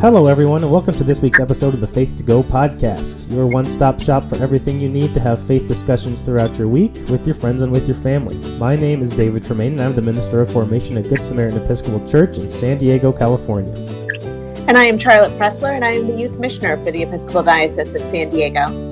Hello, everyone, and welcome to this week's episode of the Faith to Go podcast, your one stop shop for everything you need to have faith discussions throughout your week with your friends and with your family. My name is David Tremaine, and I'm the Minister of Formation at Good Samaritan Episcopal Church in San Diego, California. And I am Charlotte Pressler, and I am the Youth Missioner for the Episcopal Diocese of San Diego.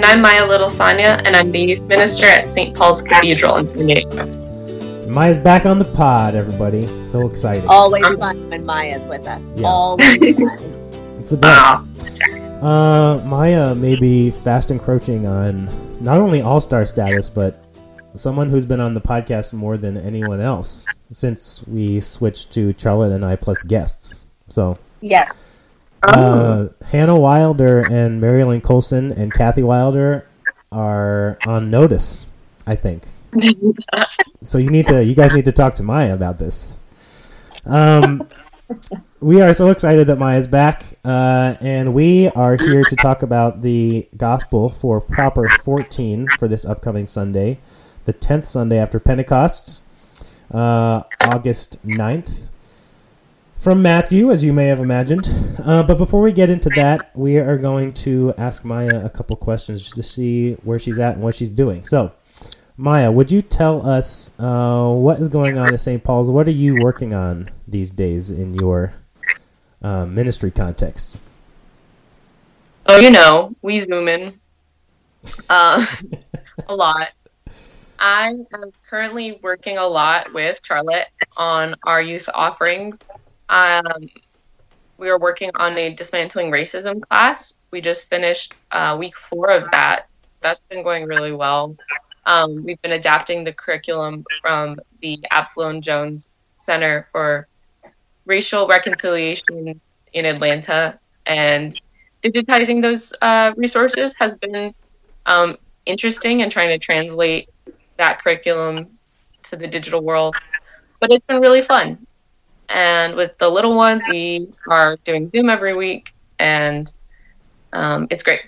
And I'm Maya Little Sonia, and I'm the Youth Minister at St. Paul's Cathedral in San Diego. Maya's back on the pod, everybody. So excited. Always fun when Maya's with us. Yeah. Always fun. It's the best. Uh, Maya may be fast encroaching on not only all star status, but someone who's been on the podcast more than anyone else since we switched to Charlotte and I plus guests. So, yes. Uh, Hannah Wilder and Marilyn Colson and Kathy Wilder are on notice, I think so you need to, you guys need to talk to Maya about this. Um, we are so excited that Maya's back, uh, and we are here to talk about the gospel for Proper 14 for this upcoming Sunday, the 10th Sunday after Pentecost, uh, August 9th. From Matthew, as you may have imagined. Uh, but before we get into that, we are going to ask Maya a couple questions just to see where she's at and what she's doing. So, Maya, would you tell us uh, what is going on at St. Paul's? What are you working on these days in your uh, ministry context? Oh, you know, we zoom in uh, a lot. I am currently working a lot with Charlotte on our youth offerings. Um, we are working on a dismantling racism class. We just finished uh, week four of that. That's been going really well. Um, we've been adapting the curriculum from the Absalom Jones Center for Racial Reconciliation in Atlanta, and digitizing those uh, resources has been um, interesting and trying to translate that curriculum to the digital world. But it's been really fun. And with the little ones, we are doing Zoom every week, and um, it's great.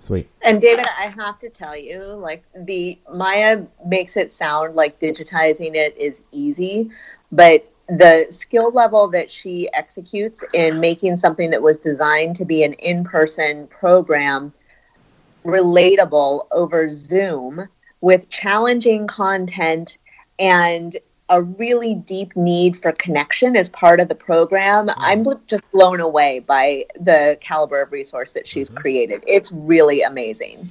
Sweet. And David, I have to tell you, like the Maya makes it sound like digitizing it is easy, but the skill level that she executes in making something that was designed to be an in-person program relatable over Zoom with challenging content and a really deep need for connection as part of the program. Mm-hmm. I'm just blown away by the caliber of resource that she's mm-hmm. created. It's really amazing.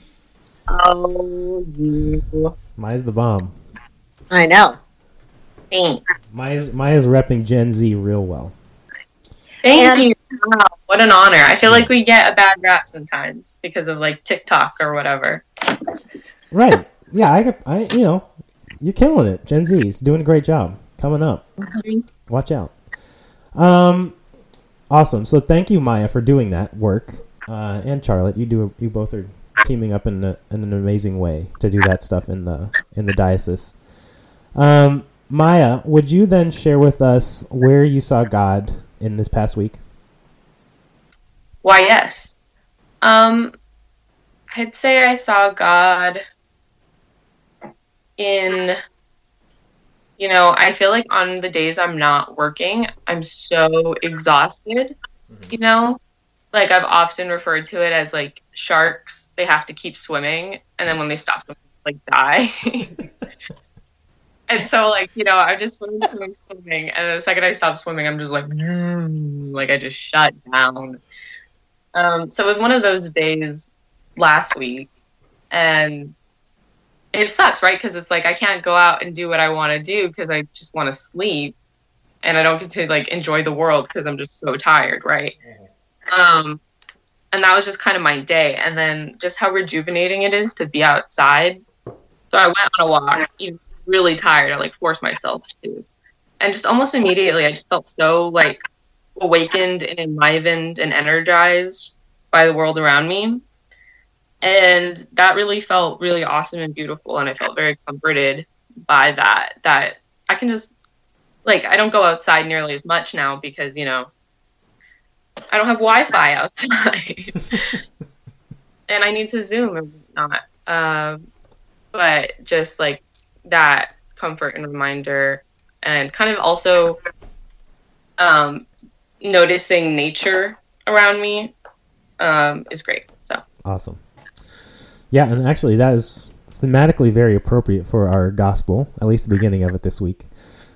Oh, you. Maya's the bomb. I know. Thanks. Maya's, Maya's repping Gen Z real well. Thank and, you. Wow, what an honor. I feel like we get a bad rap sometimes because of like TikTok or whatever. Right. Yeah, I, I you know, you're killing it. Gen Z is doing a great job. Coming up. Watch out. Um, awesome. So thank you, Maya, for doing that work, uh, and Charlotte. You do. You both are teaming up in, a, in an amazing way to do that stuff in the in the diocese. Um, Maya, would you then share with us where you saw God in this past week? Why, yes. Um, I'd say I saw God in you know, I feel like on the days I'm not working, I'm so exhausted, mm-hmm. you know? Like I've often referred to it as like sharks, they have to keep swimming and then when they stop swimming, like die. and so like, you know, I'm just swimming, swimming, swimming and the second I stop swimming, I'm just like mm, like I just shut down. Um so it was one of those days last week and it sucks, right? Because it's like I can't go out and do what I want to do because I just want to sleep, and I don't get to like enjoy the world because I'm just so tired, right? Mm-hmm. Um, and that was just kind of my day, and then just how rejuvenating it is to be outside. So I went on a walk, even really tired. I like forced myself to, and just almost immediately, I just felt so like awakened and enlivened and energized by the world around me and that really felt really awesome and beautiful and i felt very comforted by that that i can just like i don't go outside nearly as much now because you know i don't have wi-fi outside and I need to Zoom and not. Uh, but just like that comfort and reminder, and kind of also um, noticing nature around me um, is great. So awesome. Yeah, and actually, that is thematically very appropriate for our gospel, at least the beginning of it this week.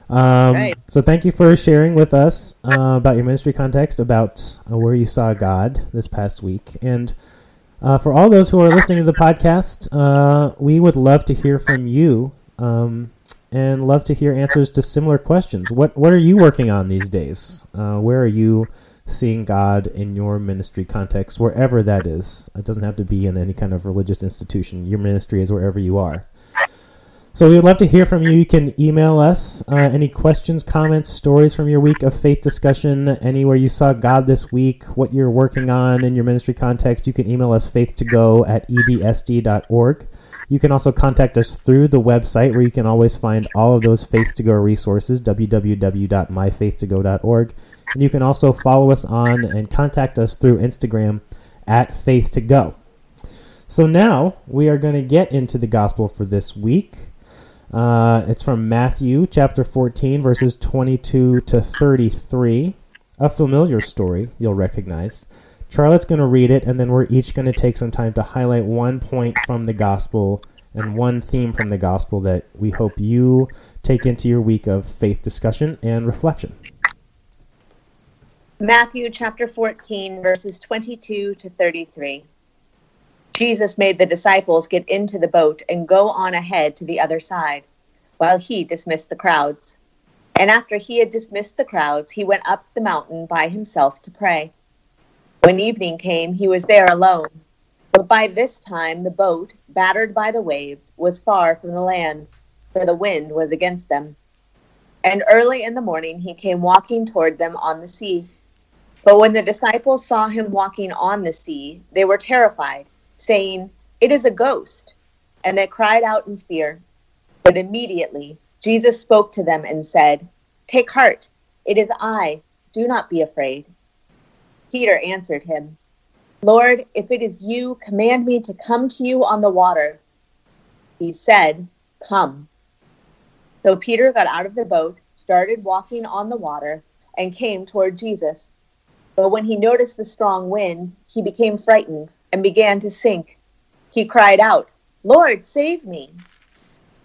Um, right. So thank you for sharing with us uh, about your ministry context, about uh, where you saw God this past week, and uh, for all those who are listening to the podcast, uh, we would love to hear from you, um, and love to hear answers to similar questions. What What are you working on these days? Uh, where are you seeing God in your ministry context, wherever that is? It doesn't have to be in any kind of religious institution. Your ministry is wherever you are. So we would love to hear from you. You can email us uh, any questions, comments, stories from your week of faith discussion, anywhere you saw God this week, what you're working on in your ministry context. You can email us faith2go at edsd.org. You can also contact us through the website where you can always find all of those Faith to Go resources, www.myfaith2go.org. And you can also follow us on and contact us through Instagram at Faith to Go. So now we are going to get into the gospel for this week. Uh, it's from Matthew chapter 14, verses 22 to 33. A familiar story you'll recognize. Charlotte's going to read it, and then we're each going to take some time to highlight one point from the gospel and one theme from the gospel that we hope you take into your week of faith discussion and reflection. Matthew chapter 14, verses 22 to 33. Jesus made the disciples get into the boat and go on ahead to the other side, while he dismissed the crowds. And after he had dismissed the crowds, he went up the mountain by himself to pray. When evening came, he was there alone. But by this time the boat, battered by the waves, was far from the land, for the wind was against them. And early in the morning he came walking toward them on the sea. But when the disciples saw him walking on the sea, they were terrified saying, It is a ghost. And they cried out in fear. But immediately Jesus spoke to them and said, Take heart, it is I, do not be afraid. Peter answered him, Lord, if it is you, command me to come to you on the water. He said, Come. So Peter got out of the boat, started walking on the water, and came toward Jesus. But when he noticed the strong wind, he became frightened and began to sink. He cried out, Lord, save me.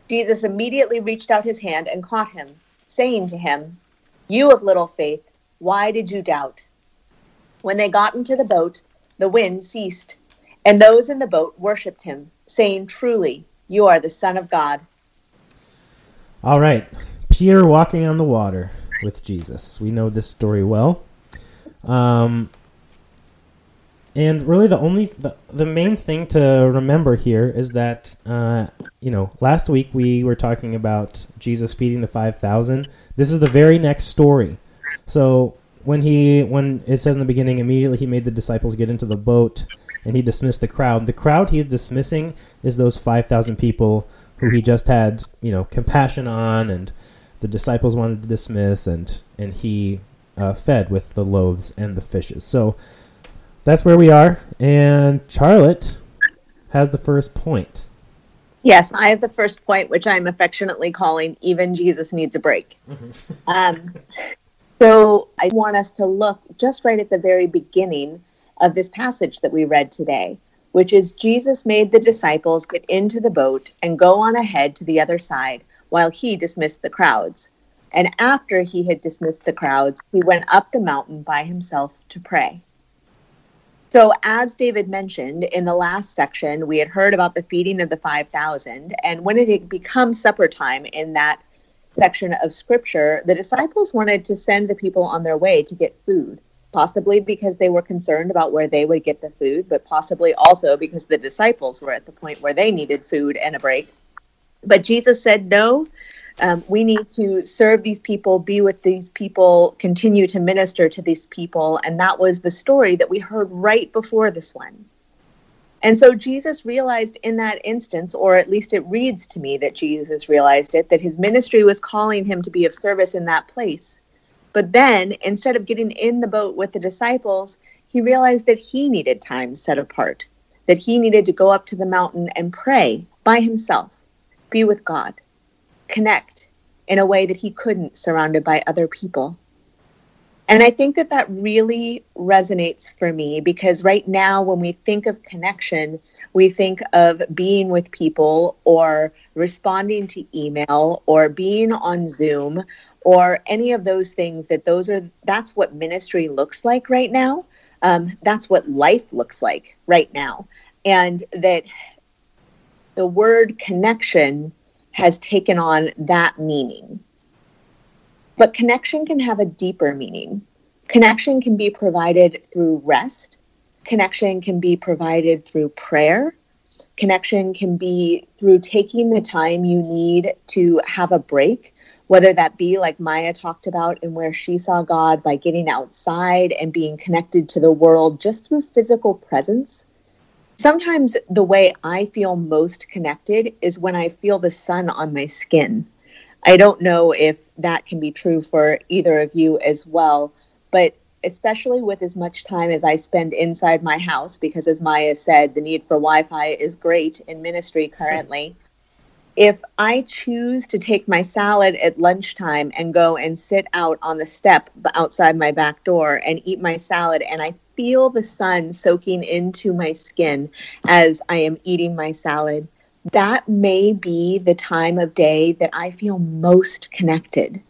Jesus immediately reached out his hand and caught him, saying to him, You of little faith, why did you doubt? When they got into the boat, the wind ceased, and those in the boat worshipped him, saying, Truly, you are the Son of God. All right. Peter walking on the water with Jesus. We know this story well. Um, and really, the only the, the main thing to remember here is that uh, you know last week we were talking about Jesus feeding the five thousand. This is the very next story. So when he when it says in the beginning, immediately he made the disciples get into the boat and he dismissed the crowd. The crowd he's dismissing is those five thousand people who he just had you know compassion on, and the disciples wanted to dismiss, and and he uh, fed with the loaves and the fishes. So that's where we are. And Charlotte has the first point. Yes, I have the first point, which I'm affectionately calling Even Jesus Needs a Break. Mm-hmm. um, so I want us to look just right at the very beginning of this passage that we read today, which is Jesus made the disciples get into the boat and go on ahead to the other side while he dismissed the crowds. And after he had dismissed the crowds, he went up the mountain by himself to pray. So, as David mentioned in the last section, we had heard about the feeding of the 5,000. And when it had become supper time in that section of scripture, the disciples wanted to send the people on their way to get food, possibly because they were concerned about where they would get the food, but possibly also because the disciples were at the point where they needed food and a break. But Jesus said, No, um, we need to serve these people, be with these people, continue to minister to these people. And that was the story that we heard right before this one. And so Jesus realized in that instance, or at least it reads to me that Jesus realized it, that his ministry was calling him to be of service in that place. But then, instead of getting in the boat with the disciples, he realized that he needed time set apart, that he needed to go up to the mountain and pray by himself, be with God, connect in a way that he couldn't surrounded by other people. And I think that that really resonates for me because right now, when we think of connection, we think of being with people or responding to email or being on Zoom or any of those things that those are that's what ministry looks like right now. Um, that's what life looks like right now. And that the word connection has taken on that meaning. But connection can have a deeper meaning. Connection can be provided through rest. Connection can be provided through prayer. Connection can be through taking the time you need to have a break, whether that be like Maya talked about and where she saw God by getting outside and being connected to the world just through physical presence. Sometimes the way I feel most connected is when I feel the sun on my skin. I don't know if that can be true for either of you as well, but especially with as much time as I spend inside my house, because as Maya said, the need for Wi Fi is great in ministry currently. If I choose to take my salad at lunchtime and go and sit out on the step outside my back door and eat my salad, and I feel the sun soaking into my skin as I am eating my salad, that may be the time of day that I feel most connected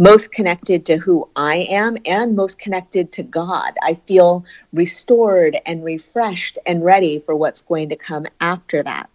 most connected to who I am and most connected to God. I feel restored and refreshed and ready for what's going to come after that.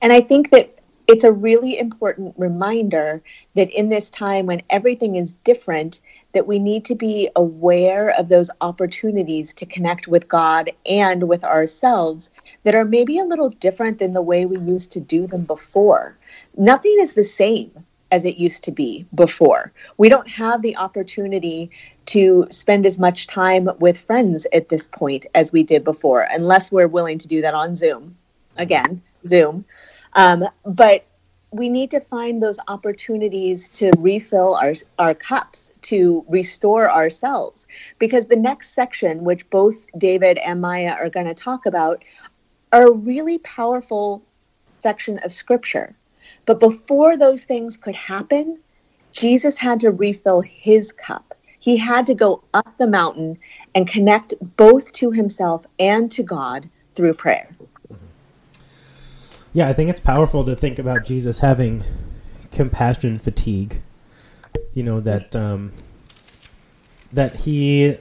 And I think that it's a really important reminder that in this time when everything is different that we need to be aware of those opportunities to connect with God and with ourselves that are maybe a little different than the way we used to do them before. Nothing is the same as it used to be before. We don't have the opportunity to spend as much time with friends at this point as we did before, unless we're willing to do that on Zoom. Again, Zoom. Um, but we need to find those opportunities to refill our, our cups, to restore ourselves. Because the next section, which both David and Maya are going to talk about, are a really powerful section of scripture but before those things could happen, Jesus had to refill his cup. He had to go up the mountain and connect both to himself and to God through prayer. Yeah, I think it's powerful to think about Jesus having compassion fatigue. You know that um, that he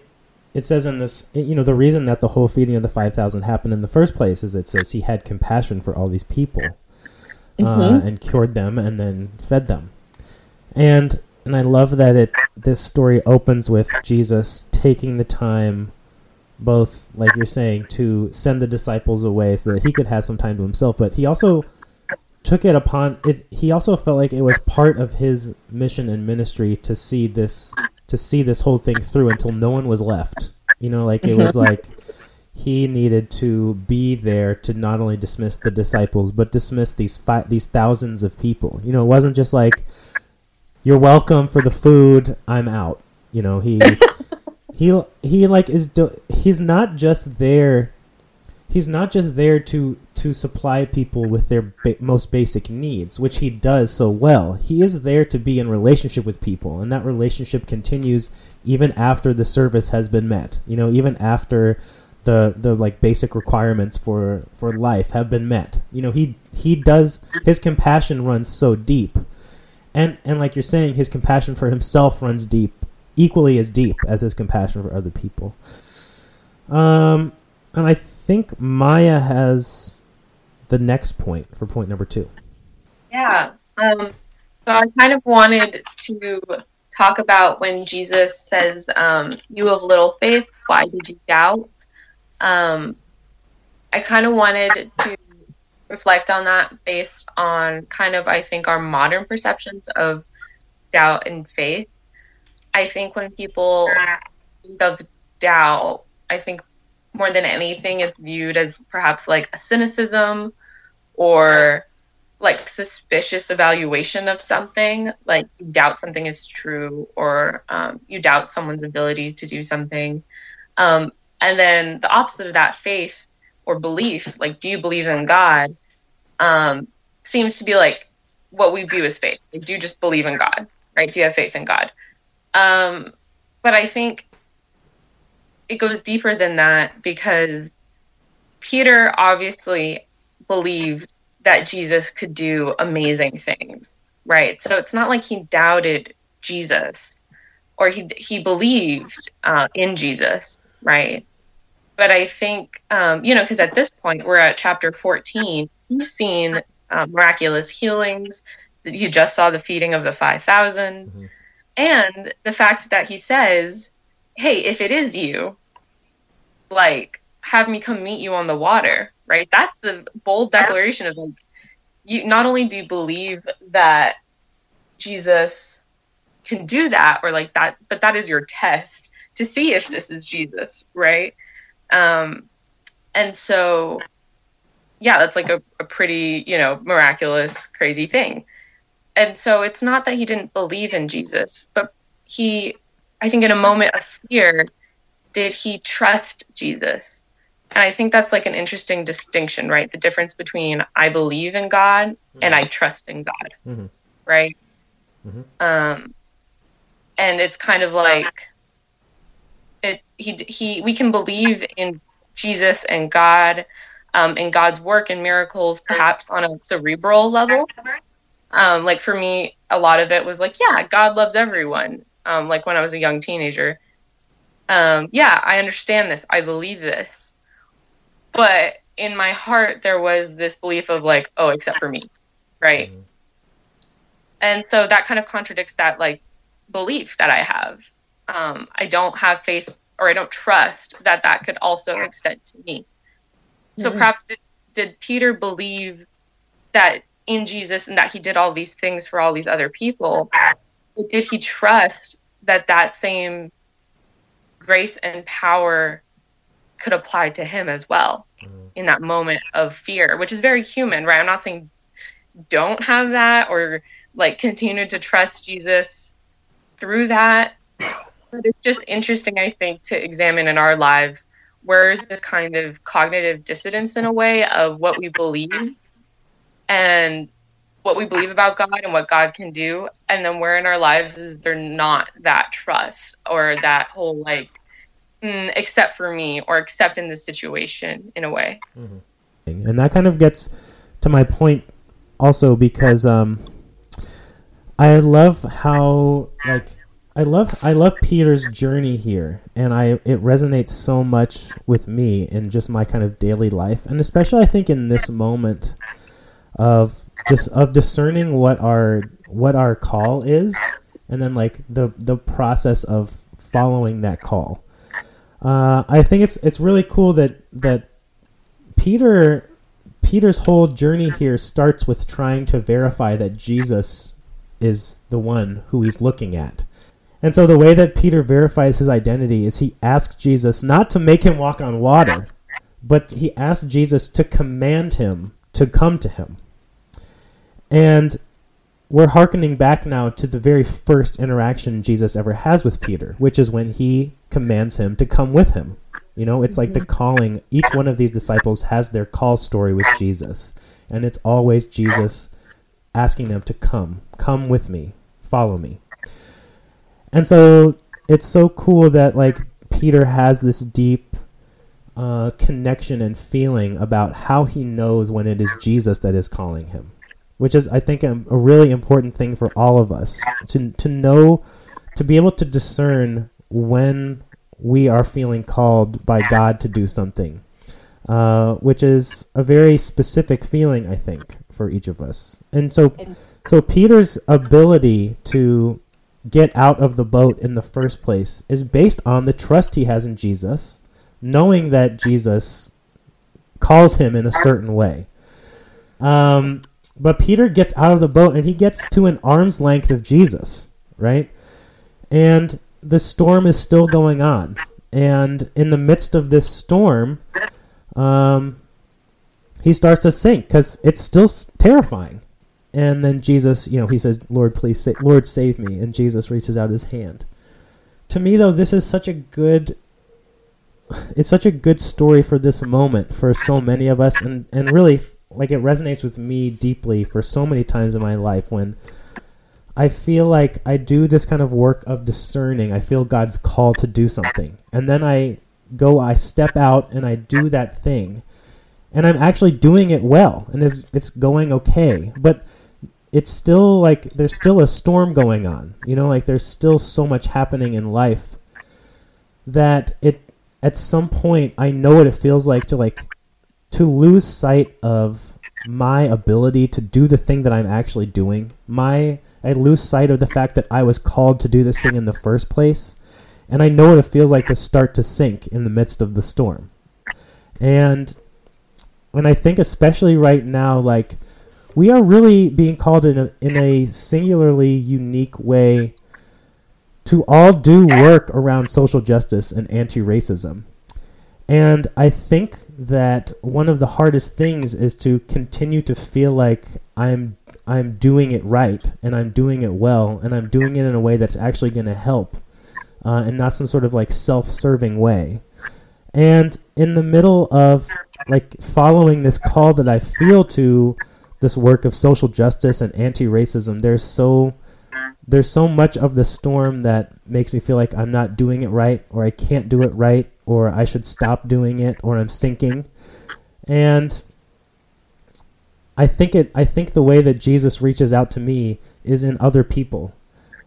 it says in this you know the reason that the whole feeding of the 5000 happened in the first place is it says he had compassion for all these people uh, mm-hmm. and cured them and then fed them. And and I love that it this story opens with Jesus taking the time both like you're saying to send the disciples away so that he could have some time to himself, but he also took it upon it he also felt like it was part of his mission and ministry to see this to see this whole thing through until no one was left. You know, like it was mm-hmm. like he needed to be there to not only dismiss the disciples but dismiss these fi- these thousands of people. You know, it wasn't just like you're welcome for the food, I'm out. You know, he he he like is he's not just there he's not just there to to supply people with their ba- most basic needs, which he does so well. He is there to be in relationship with people, and that relationship continues even after the service has been met. You know, even after the the like basic requirements for for life have been met. You know, he he does his compassion runs so deep. And and like you're saying his compassion for himself runs deep, equally as deep as his compassion for other people. Um and I think Maya has the next point for point number 2. Yeah. Um so I kind of wanted to talk about when Jesus says, um, You have little faith, why did you doubt? Um, I kind of wanted to reflect on that based on kind of, I think, our modern perceptions of doubt and faith. I think when people think of doubt, I think more than anything, it's viewed as perhaps like a cynicism or like suspicious evaluation of something like you doubt something is true or um, you doubt someone's abilities to do something um, and then the opposite of that, faith, or belief, like do you believe in God, um, seems to be like what we view as faith. Like, do you just believe in God, right? Do you have faith in God? Um, but I think it goes deeper than that because Peter obviously believed that Jesus could do amazing things, right? So it's not like he doubted Jesus or he he believed uh, in Jesus, right? But I think um, you know because at this point we're at chapter fourteen. He's seen uh, miraculous healings. You just saw the feeding of the five thousand, mm-hmm. And the fact that he says, "Hey, if it is you, like have me come meet you on the water." Right? That's a bold declaration of like, you. Not only do you believe that Jesus can do that or like that but that is your test to see if this is jesus right um and so yeah that's like a, a pretty you know miraculous crazy thing and so it's not that he didn't believe in jesus but he i think in a moment of fear did he trust jesus and i think that's like an interesting distinction right the difference between i believe in god mm-hmm. and i trust in god mm-hmm. right mm-hmm. um and it's kind of like it he he we can believe in Jesus and God um, and God's work and miracles perhaps on a cerebral level. Um, like for me, a lot of it was like, yeah, God loves everyone. Um, like when I was a young teenager. Um, yeah, I understand this. I believe this. But in my heart, there was this belief of like, oh, except for me. Right. Mm-hmm. And so that kind of contradicts that like belief that I have. Um, I don't have faith or I don't trust that that could also extend to me. So mm-hmm. perhaps did, did Peter believe that in Jesus and that he did all these things for all these other people? Did he trust that that same grace and power could apply to him as well mm-hmm. in that moment of fear, which is very human, right? I'm not saying don't have that or like continue to trust Jesus through that. But it's just interesting, I think, to examine in our lives where is this kind of cognitive dissonance in a way of what we believe and what we believe about God and what God can do, and then where in our lives is there not that trust or that whole like, mm, except for me or except in this situation in a way. Mm-hmm. And that kind of gets to my point also because um, I love how like I love I love Peter's journey here, and I it resonates so much with me in just my kind of daily life, and especially I think in this moment of just of discerning what our what our call is, and then like the the process of following that call. Uh, I think it's it's really cool that that Peter Peter's whole journey here starts with trying to verify that Jesus is the one who he's looking at. And so the way that Peter verifies his identity is he asks Jesus not to make him walk on water, but he asks Jesus to command him to come to him. And we're hearkening back now to the very first interaction Jesus ever has with Peter, which is when he commands him to come with him. You know, it's like the calling. Each one of these disciples has their call story with Jesus, and it's always Jesus asking them to come, come with me, follow me. And so it's so cool that like Peter has this deep uh, connection and feeling about how he knows when it is Jesus that is calling him, which is I think a, a really important thing for all of us to to know to be able to discern when we are feeling called by God to do something, uh, which is a very specific feeling, I think, for each of us. And so, so Peter's ability to get out of the boat in the first place is based on the trust he has in Jesus, knowing that Jesus calls him in a certain way. Um, but Peter gets out of the boat and he gets to an arm's length of Jesus, right? And the storm is still going on. And in the midst of this storm, um, he starts to sink because it's still terrifying. And then Jesus, you know, he says, "Lord, please, sa- Lord, save me." And Jesus reaches out his hand. To me, though, this is such a good it's such a good story for this moment for so many of us, and and really like it resonates with me deeply for so many times in my life when I feel like I do this kind of work of discerning. I feel God's call to do something. And then I go, I step out and I do that thing. And I'm actually doing it well and it's, it's going okay. But it's still like there's still a storm going on. You know, like there's still so much happening in life that it at some point I know what it feels like to like to lose sight of my ability to do the thing that I'm actually doing. My I lose sight of the fact that I was called to do this thing in the first place. And I know what it feels like to start to sink in the midst of the storm. And and I think especially right now, like we are really being called in a, in a singularly unique way to all do work around social justice and anti-racism. And I think that one of the hardest things is to continue to feel like I'm I'm doing it right and I'm doing it well and I'm doing it in a way that's actually going to help uh, and not some sort of like self-serving way. And in the middle of like following this call that I feel to this work of social justice and anti-racism, there's so there's so much of the storm that makes me feel like I'm not doing it right or I can't do it right or I should stop doing it or I'm sinking. And I think it I think the way that Jesus reaches out to me is in other people.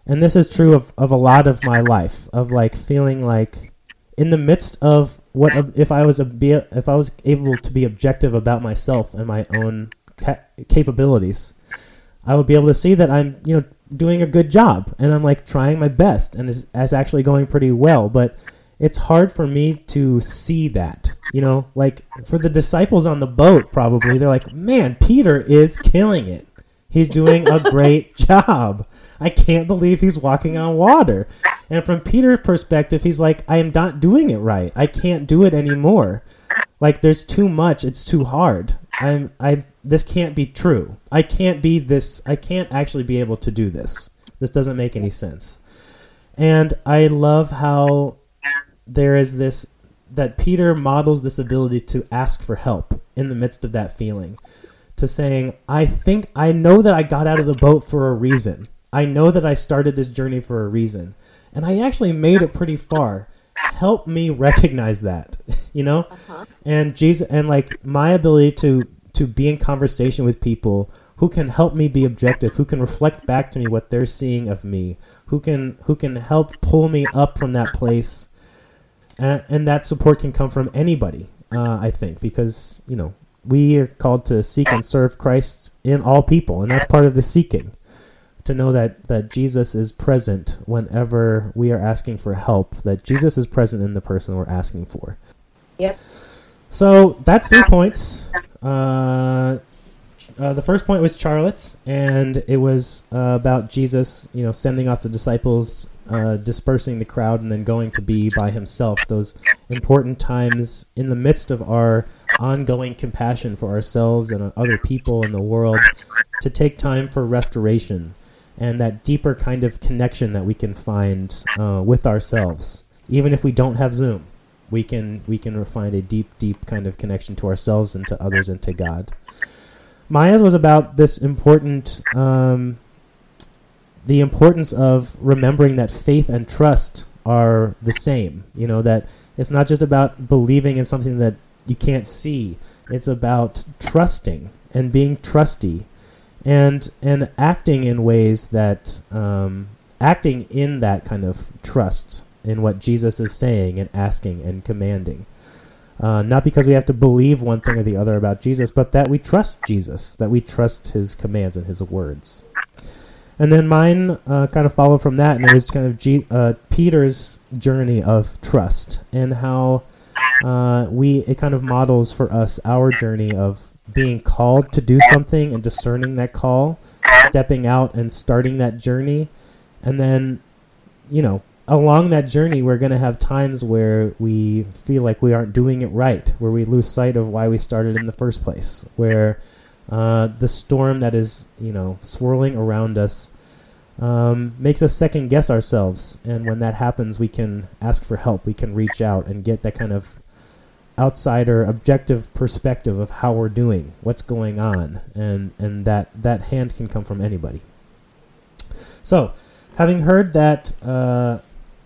And this is true of, of a lot of my life of like feeling like in the midst of what if I was a if I was able to be objective about myself and my own ca- capabilities, I would be able to see that I'm you know doing a good job and I'm like trying my best and it's, it's actually going pretty well, but it's hard for me to see that. You know, like for the disciples on the boat, probably they're like, "Man, Peter is killing it. He's doing a great job. I can't believe he's walking on water." And from Peter's perspective, he's like, "I am not doing it right. I can't do it anymore. Like there's too much. It's too hard. I'm I this can't be true. I can't be this. I can't actually be able to do this. This doesn't make any sense." And I love how there is this that Peter models this ability to ask for help in the midst of that feeling. To saying, I think I know that I got out of the boat for a reason. I know that I started this journey for a reason. And I actually made it pretty far. Help me recognize that. you know? Uh-huh. And Jesus and like my ability to to be in conversation with people who can help me be objective, who can reflect back to me what they're seeing of me, who can who can help pull me up from that place and, and that support can come from anybody. Uh, I think because you know we are called to seek and serve Christ in all people, and that's part of the seeking. To know that that Jesus is present whenever we are asking for help, that Jesus is present in the person we're asking for. Yep. So that's three points. Uh, uh, the first point was Charlotte's, and it was uh, about Jesus, you know, sending off the disciples, uh, dispersing the crowd, and then going to be by himself. Those important times in the midst of our ongoing compassion for ourselves and other people in the world, to take time for restoration and that deeper kind of connection that we can find uh, with ourselves, even if we don't have Zoom. We can we can find a deep, deep kind of connection to ourselves and to others and to God. Maya's was about this important, um, the importance of remembering that faith and trust are the same. You know that it's not just about believing in something that you can't see. It's about trusting and being trusty, and and acting in ways that um, acting in that kind of trust in what Jesus is saying and asking and commanding. Uh, not because we have to believe one thing or the other about Jesus, but that we trust Jesus, that we trust his commands and his words. And then mine uh, kind of followed from that, and it was kind of G- uh, Peter's journey of trust and how uh, we it kind of models for us our journey of being called to do something and discerning that call, stepping out and starting that journey, and then you know along that journey, we're going to have times where we feel like we aren't doing it right, where we lose sight of why we started in the first place, where uh, the storm that is, you know, swirling around us um, makes us second guess ourselves. And when that happens, we can ask for help. We can reach out and get that kind of outsider, objective perspective of how we're doing, what's going on, and and that that hand can come from anybody. So, having heard that uh,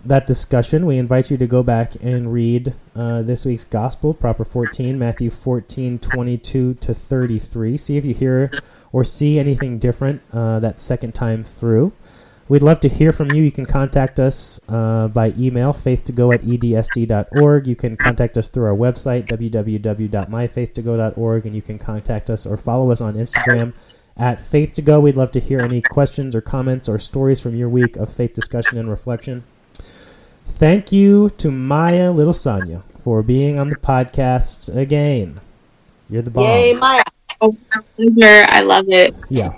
that discussion, we invite you to go back and read uh, this week's gospel, proper 14, Matthew 14, 22 to 33. See if you hear or see anything different uh, that second time through. We'd love to hear from you. You can contact us uh, by email, faith2go at edsd.org. You can contact us through our website, www.myfaith2go.org, and you can contact us or follow us on Instagram at faith2go. We'd love to hear any questions or comments or stories from your week of faith discussion and reflection. Thank you to Maya Little Sonia for being on the podcast again. You're the bomb. Yay, Maya. Oh. I love it. Yeah.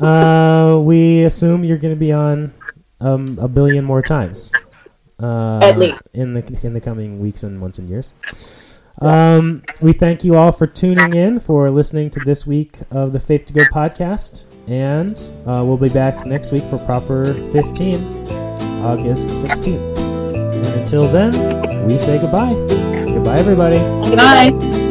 Uh, we assume you're going to be on um, a billion more times. Uh, At least. in the in the coming weeks and months and years. Um, we thank you all for tuning in, for listening to this week of the Faith to Go podcast, and uh, we'll be back next week for proper 15, August 16th. And until then, we say goodbye. Goodbye, everybody. Bye.